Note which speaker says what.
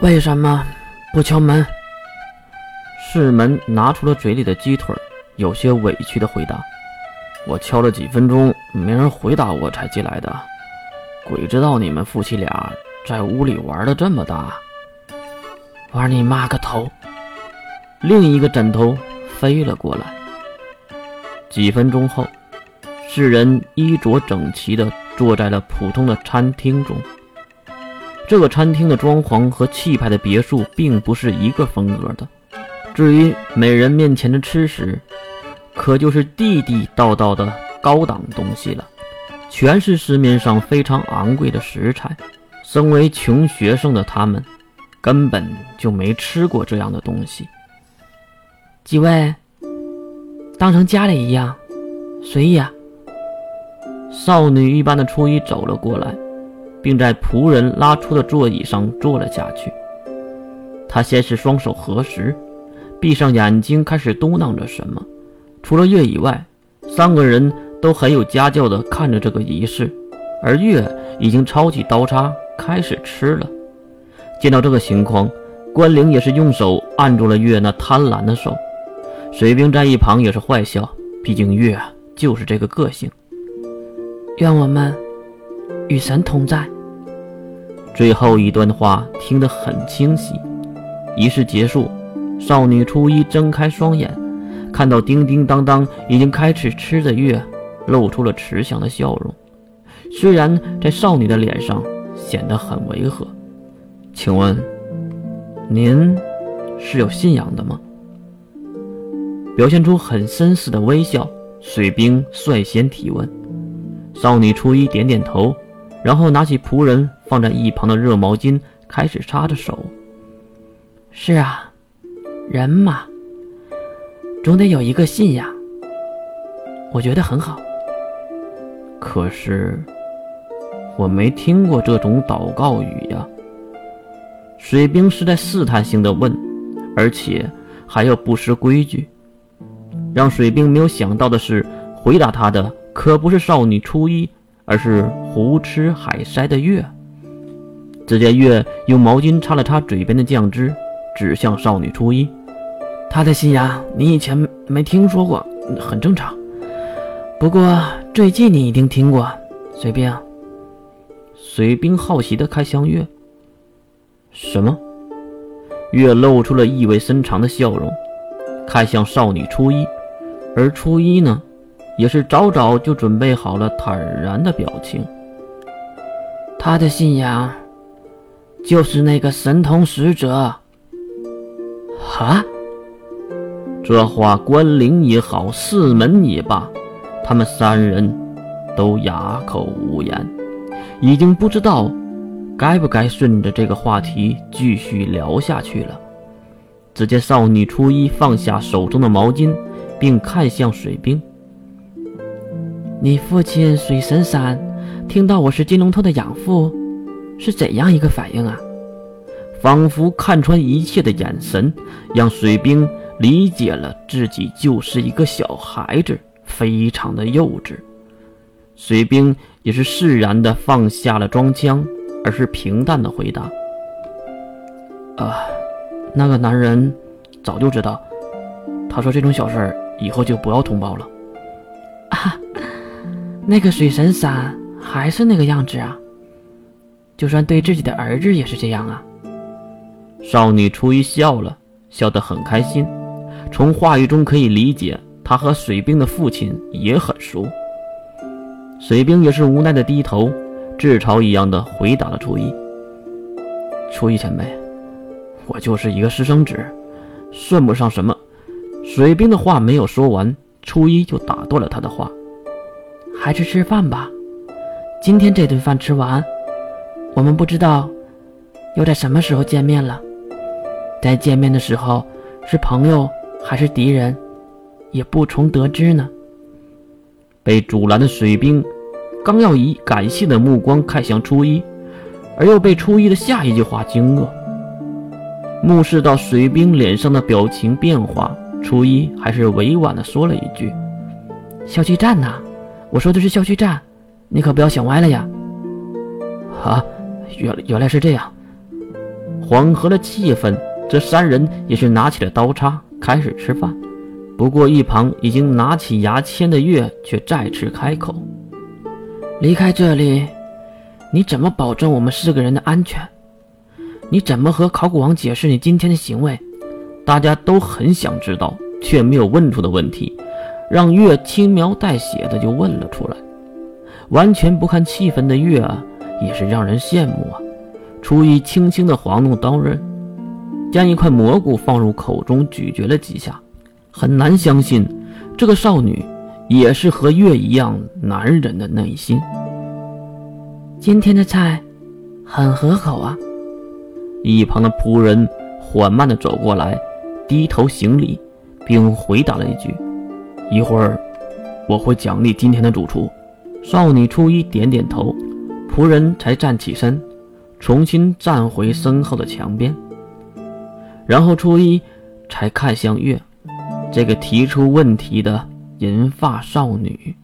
Speaker 1: 为什么不敲门？
Speaker 2: 世门拿出了嘴里的鸡腿，有些委屈的回答：“我敲了几分钟，没人回答，我才进来的。鬼知道你们夫妻俩在屋里玩的这么大，
Speaker 1: 玩你妈个头！”
Speaker 2: 另一个枕头飞了过来。几分钟后，世人衣着整齐的坐在了普通的餐厅中。这个餐厅的装潢和气派的别墅并不是一个风格的。至于美人面前的吃食，可就是地地道道的高档东西了，全是市面上非常昂贵的食材。身为穷学生的他们，根本就没吃过这样的东西。
Speaker 1: 几位，当成家里一样，随意啊。
Speaker 2: 少女一般的初一走了过来。并在仆人拉出的座椅上坐了下去。他先是双手合十，闭上眼睛，开始嘟囔着什么。除了月以外，三个人都很有家教地看着这个仪式，而月已经抄起刀叉开始吃了。见到这个情况，关灵也是用手按住了月那贪婪的手。水兵在一旁也是坏笑，毕竟月就是这个个性。
Speaker 1: 愿我们。与神同在。
Speaker 2: 最后一段话听得很清晰。仪式结束，少女初一睁开双眼，看到叮叮当当已经开始吃的月，露出了慈祥的笑容。虽然在少女的脸上显得很违和。请问，您是有信仰的吗？表现出很绅士的微笑，水兵率先提问。少女初一点点头。然后拿起仆人放在一旁的热毛巾，开始擦着手。
Speaker 1: 是啊，人嘛，总得有一个信仰。我觉得很好。
Speaker 2: 可是，我没听过这种祷告语呀。水兵是在试探性的问，而且还要不失规矩。让水兵没有想到的是，回答他的可不是少女初一。而是胡吃海塞的月。只见月用毛巾擦了擦嘴边的酱汁，指向少女初一：“
Speaker 1: 他的信仰你以前没听说过，很正常。不过最近你一定听过。”水兵，
Speaker 2: 水兵好奇的看向月：“什么？”月露出了意味深长的笑容，看向少女初一，而初一呢？也是早早就准备好了坦然的表情。
Speaker 1: 他的信仰就是那个神童使者。
Speaker 2: 哈！这话关灵也好，四门也罢，他们三人都哑口无言，已经不知道该不该顺着这个话题继续聊下去了。只见少女初一放下手中的毛巾，并看向水兵。
Speaker 1: 你父亲水神山听到我是金龙头的养父，是怎样一个反应啊？
Speaker 2: 仿佛看穿一切的眼神，让水兵理解了自己就是一个小孩子，非常的幼稚。水兵也是释然的放下了装腔，而是平淡的回答：“啊，那个男人早就知道，他说这种小事儿以后就不要通报了。”
Speaker 1: 啊。那个水神伞还是那个样子啊，就算对自己的儿子也是这样啊。
Speaker 2: 少女初一笑了笑得很开心，从话语中可以理解，她和水兵的父亲也很熟。水兵也是无奈的低头，自嘲一样的回答了初一。初一前辈，我就是一个私生子，算不上什么。水兵的话没有说完，初一就打断了他的话。
Speaker 1: 还是吃饭吧，今天这顿饭吃完，我们不知道又在什么时候见面了。在见面的时候是朋友还是敌人，也不从得知呢。
Speaker 2: 被阻拦的水兵刚要以感谢的目光看向初一，而又被初一的下一句话惊愕。目视到水兵脸上的表情变化，初一还是委婉的说了一句：“
Speaker 1: 小区站呢。”我说的是校区站，你可不要想歪了呀！
Speaker 2: 啊，原原来是这样。缓和了气氛，这三人也是拿起了刀叉开始吃饭。不过一旁已经拿起牙签的月却再次开口：“
Speaker 1: 离开这里，你怎么保证我们四个人的安全？你怎么和考古王解释你今天的行为？”
Speaker 2: 大家都很想知道却没有问出的问题，让月轻描淡写的就问了出来。完全不看气氛的月啊，也是让人羡慕啊。初一轻轻的晃动刀刃，将一块蘑菇放入口中咀嚼了几下，很难相信这个少女也是和月一样男人的内心。
Speaker 1: 今天的菜很合口啊。
Speaker 2: 一旁的仆人缓慢的走过来。低头行礼，并回答了一句：“一会儿我会奖励今天的主厨。”少女初一点点头，仆人才站起身，重新站回身后的墙边。然后初一才看向月，这个提出问题的银发少女。